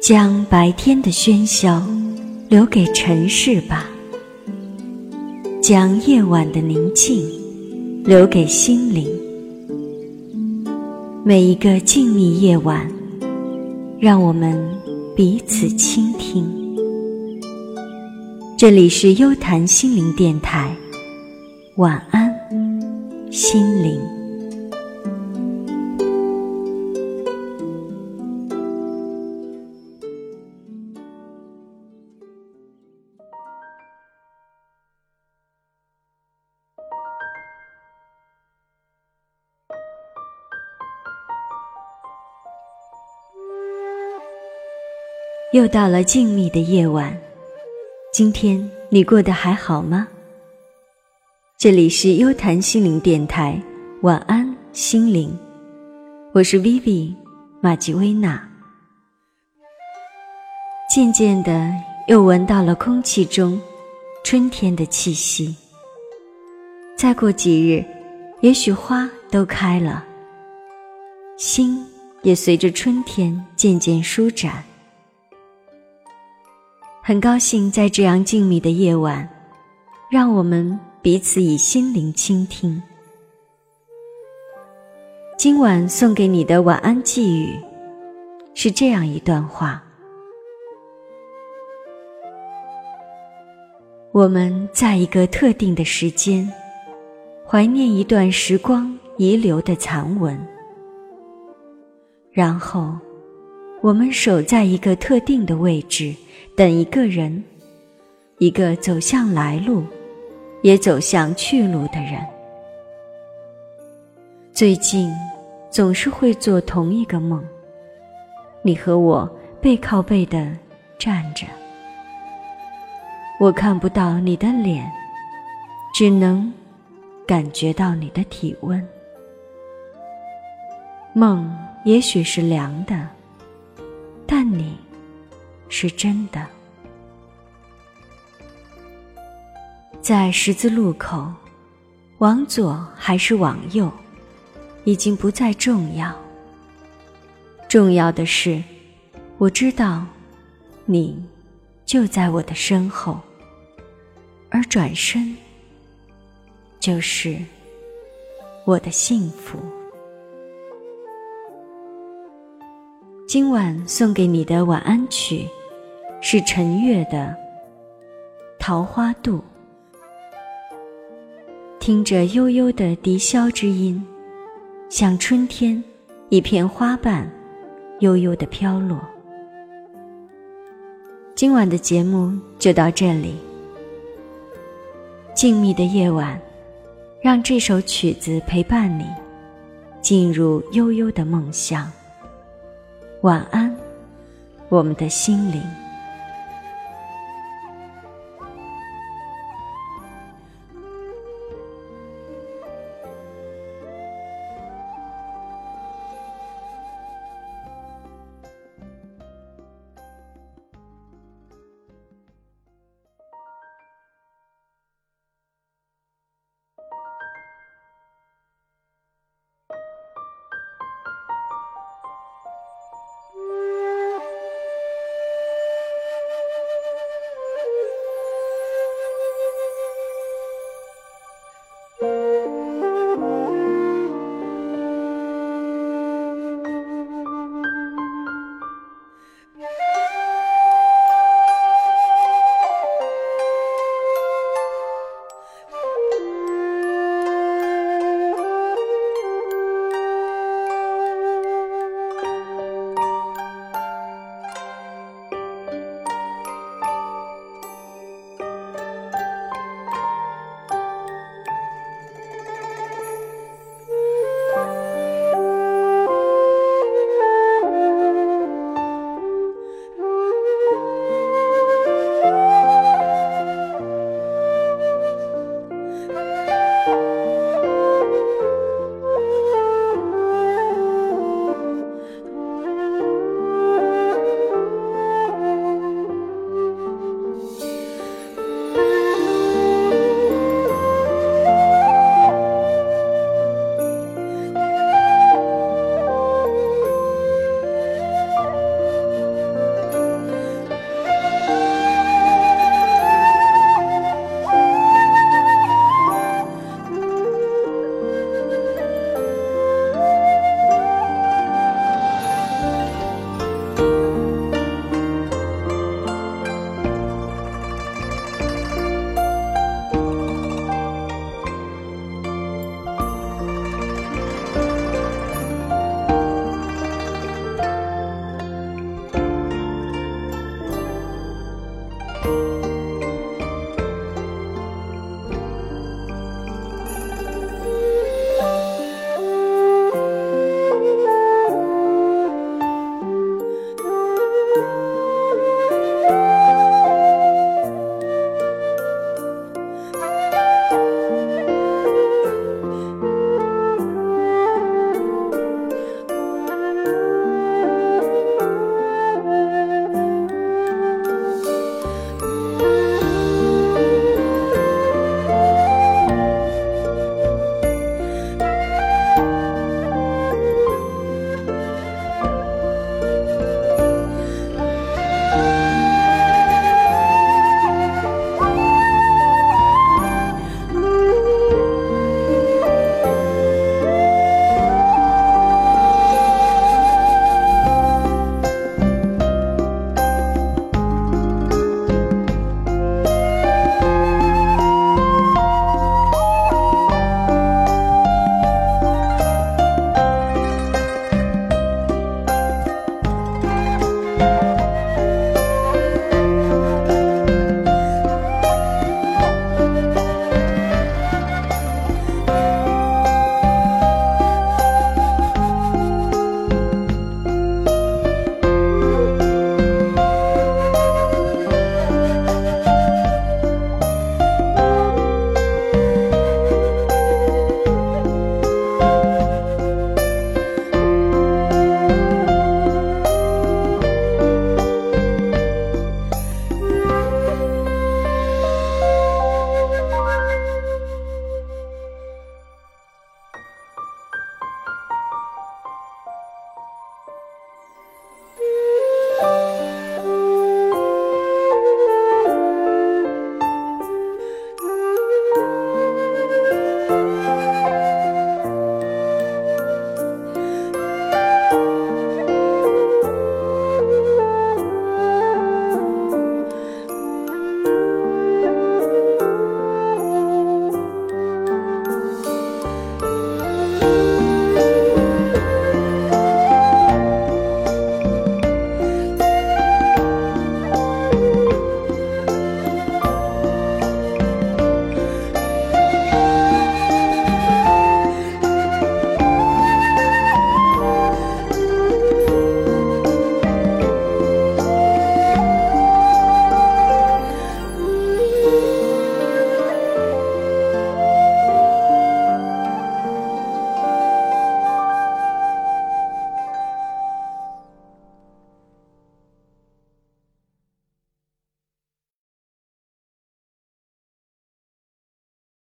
将白天的喧嚣留给尘世吧，将夜晚的宁静留给心灵。每一个静谧夜晚，让我们彼此倾听。这里是优谈心灵电台，晚安，心灵。又到了静谧的夜晚，今天你过得还好吗？这里是优谈心灵电台，晚安心灵，我是 Vivi 马吉薇娜。渐渐的，又闻到了空气中春天的气息。再过几日，也许花都开了，心也随着春天渐渐舒展。很高兴在这样静谧的夜晚，让我们彼此以心灵倾听。今晚送给你的晚安寄语，是这样一段话：我们在一个特定的时间，怀念一段时光遗留的残纹，然后。我们守在一个特定的位置，等一个人，一个走向来路，也走向去路的人。最近，总是会做同一个梦。你和我背靠背的站着，我看不到你的脸，只能感觉到你的体温。梦也许是凉的。但你，是真的。在十字路口，往左还是往右，已经不再重要。重要的是，我知道，你就在我的身后，而转身，就是我的幸福。今晚送给你的晚安曲，是陈悦的《桃花渡》。听着悠悠的笛箫之音，像春天一片花瓣，悠悠的飘落。今晚的节目就到这里。静谧的夜晚，让这首曲子陪伴你，进入悠悠的梦乡。晚安，我们的心灵。